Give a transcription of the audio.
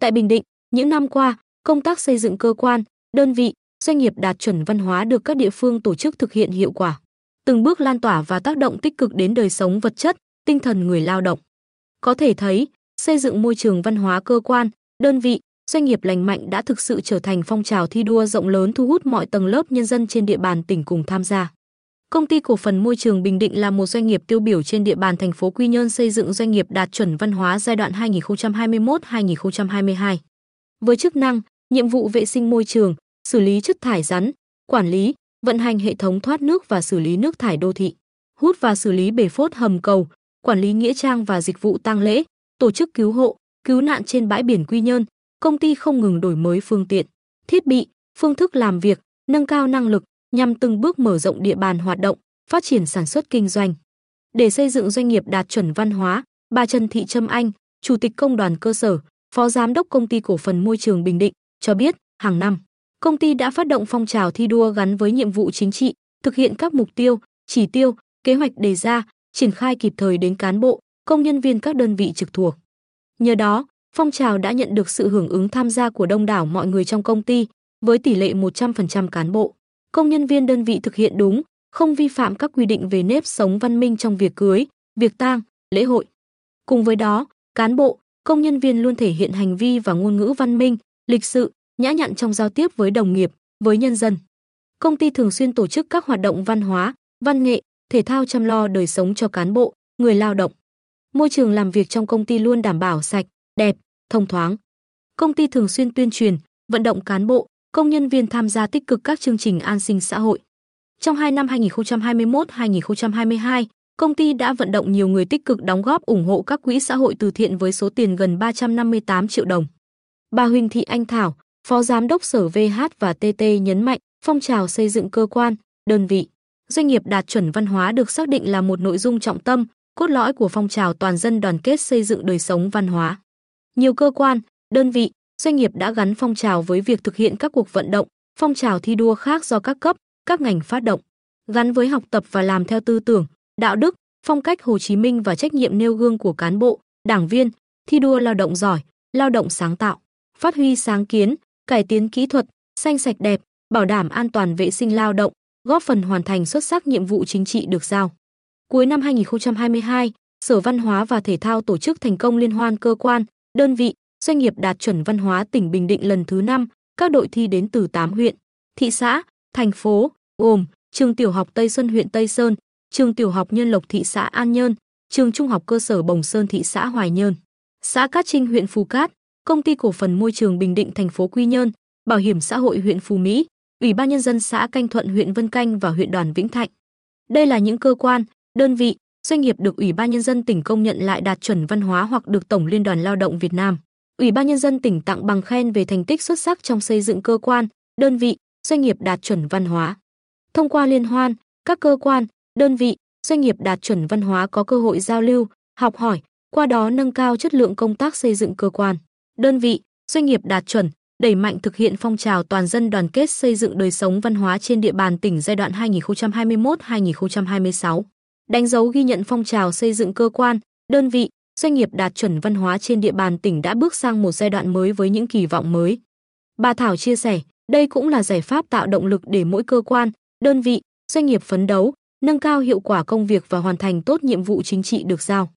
Tại Bình Định, những năm qua, công tác xây dựng cơ quan, đơn vị, doanh nghiệp đạt chuẩn văn hóa được các địa phương tổ chức thực hiện hiệu quả, từng bước lan tỏa và tác động tích cực đến đời sống vật chất, tinh thần người lao động. Có thể thấy, xây dựng môi trường văn hóa cơ quan, đơn vị, doanh nghiệp lành mạnh đã thực sự trở thành phong trào thi đua rộng lớn thu hút mọi tầng lớp nhân dân trên địa bàn tỉnh cùng tham gia. Công ty cổ phần môi trường Bình Định là một doanh nghiệp tiêu biểu trên địa bàn thành phố Quy Nhơn xây dựng doanh nghiệp đạt chuẩn văn hóa giai đoạn 2021-2022. Với chức năng, nhiệm vụ vệ sinh môi trường, xử lý chất thải rắn, quản lý, vận hành hệ thống thoát nước và xử lý nước thải đô thị, hút và xử lý bể phốt hầm cầu, quản lý nghĩa trang và dịch vụ tang lễ, tổ chức cứu hộ, cứu nạn trên bãi biển Quy Nhơn, công ty không ngừng đổi mới phương tiện, thiết bị, phương thức làm việc, nâng cao năng lực nhằm từng bước mở rộng địa bàn hoạt động, phát triển sản xuất kinh doanh. Để xây dựng doanh nghiệp đạt chuẩn văn hóa, bà Trần Thị Trâm Anh, Chủ tịch Công đoàn cơ sở, Phó Giám đốc Công ty Cổ phần Môi trường Bình Định, cho biết, hàng năm, công ty đã phát động phong trào thi đua gắn với nhiệm vụ chính trị, thực hiện các mục tiêu, chỉ tiêu, kế hoạch đề ra, triển khai kịp thời đến cán bộ, công nhân viên các đơn vị trực thuộc. Nhờ đó, phong trào đã nhận được sự hưởng ứng tham gia của đông đảo mọi người trong công ty, với tỷ lệ 100% cán bộ, công nhân viên đơn vị thực hiện đúng, không vi phạm các quy định về nếp sống văn minh trong việc cưới, việc tang, lễ hội. Cùng với đó, cán bộ, công nhân viên luôn thể hiện hành vi và ngôn ngữ văn minh, lịch sự, nhã nhặn trong giao tiếp với đồng nghiệp, với nhân dân. Công ty thường xuyên tổ chức các hoạt động văn hóa, văn nghệ, thể thao chăm lo đời sống cho cán bộ, người lao động. Môi trường làm việc trong công ty luôn đảm bảo sạch, đẹp, thông thoáng. Công ty thường xuyên tuyên truyền, vận động cán bộ, công nhân viên tham gia tích cực các chương trình an sinh xã hội. Trong 2 năm 2021-2022, công ty đã vận động nhiều người tích cực đóng góp ủng hộ các quỹ xã hội từ thiện với số tiền gần 358 triệu đồng. Bà Huỳnh Thị Anh Thảo, Phó Giám đốc Sở VH và TT nhấn mạnh, phong trào xây dựng cơ quan, đơn vị, doanh nghiệp đạt chuẩn văn hóa được xác định là một nội dung trọng tâm, cốt lõi của phong trào toàn dân đoàn kết xây dựng đời sống văn hóa. Nhiều cơ quan, đơn vị, doanh nghiệp đã gắn phong trào với việc thực hiện các cuộc vận động, phong trào thi đua khác do các cấp, các ngành phát động, gắn với học tập và làm theo tư tưởng, đạo đức, phong cách Hồ Chí Minh và trách nhiệm nêu gương của cán bộ, đảng viên, thi đua lao động giỏi, lao động sáng tạo, phát huy sáng kiến, cải tiến kỹ thuật, xanh sạch đẹp, bảo đảm an toàn vệ sinh lao động, góp phần hoàn thành xuất sắc nhiệm vụ chính trị được giao. Cuối năm 2022, Sở Văn hóa và Thể thao tổ chức thành công liên hoan cơ quan, đơn vị, doanh nghiệp đạt chuẩn văn hóa tỉnh Bình Định lần thứ 5, các đội thi đến từ 8 huyện, thị xã, thành phố, gồm trường tiểu học Tây Sơn huyện Tây Sơn, trường tiểu học Nhân Lộc thị xã An Nhơn, trường trung học cơ sở Bồng Sơn thị xã Hoài Nhơn, xã Cát Trinh huyện Phú Cát, công ty cổ phần môi trường Bình Định thành phố Quy Nhơn, bảo hiểm xã hội huyện Phú Mỹ, ủy ban nhân dân xã Canh Thuận huyện Vân Canh và huyện Đoàn Vĩnh Thạnh. Đây là những cơ quan, đơn vị, doanh nghiệp được ủy ban nhân dân tỉnh công nhận lại đạt chuẩn văn hóa hoặc được Tổng Liên đoàn Lao động Việt Nam Ủy ban nhân dân tỉnh tặng bằng khen về thành tích xuất sắc trong xây dựng cơ quan, đơn vị, doanh nghiệp đạt chuẩn văn hóa. Thông qua liên hoan, các cơ quan, đơn vị, doanh nghiệp đạt chuẩn văn hóa có cơ hội giao lưu, học hỏi, qua đó nâng cao chất lượng công tác xây dựng cơ quan, đơn vị, doanh nghiệp đạt chuẩn, đẩy mạnh thực hiện phong trào toàn dân đoàn kết xây dựng đời sống văn hóa trên địa bàn tỉnh giai đoạn 2021-2026. Đánh dấu ghi nhận phong trào xây dựng cơ quan, đơn vị, doanh nghiệp đạt chuẩn văn hóa trên địa bàn tỉnh đã bước sang một giai đoạn mới với những kỳ vọng mới. Bà Thảo chia sẻ, đây cũng là giải pháp tạo động lực để mỗi cơ quan, đơn vị, doanh nghiệp phấn đấu, nâng cao hiệu quả công việc và hoàn thành tốt nhiệm vụ chính trị được giao.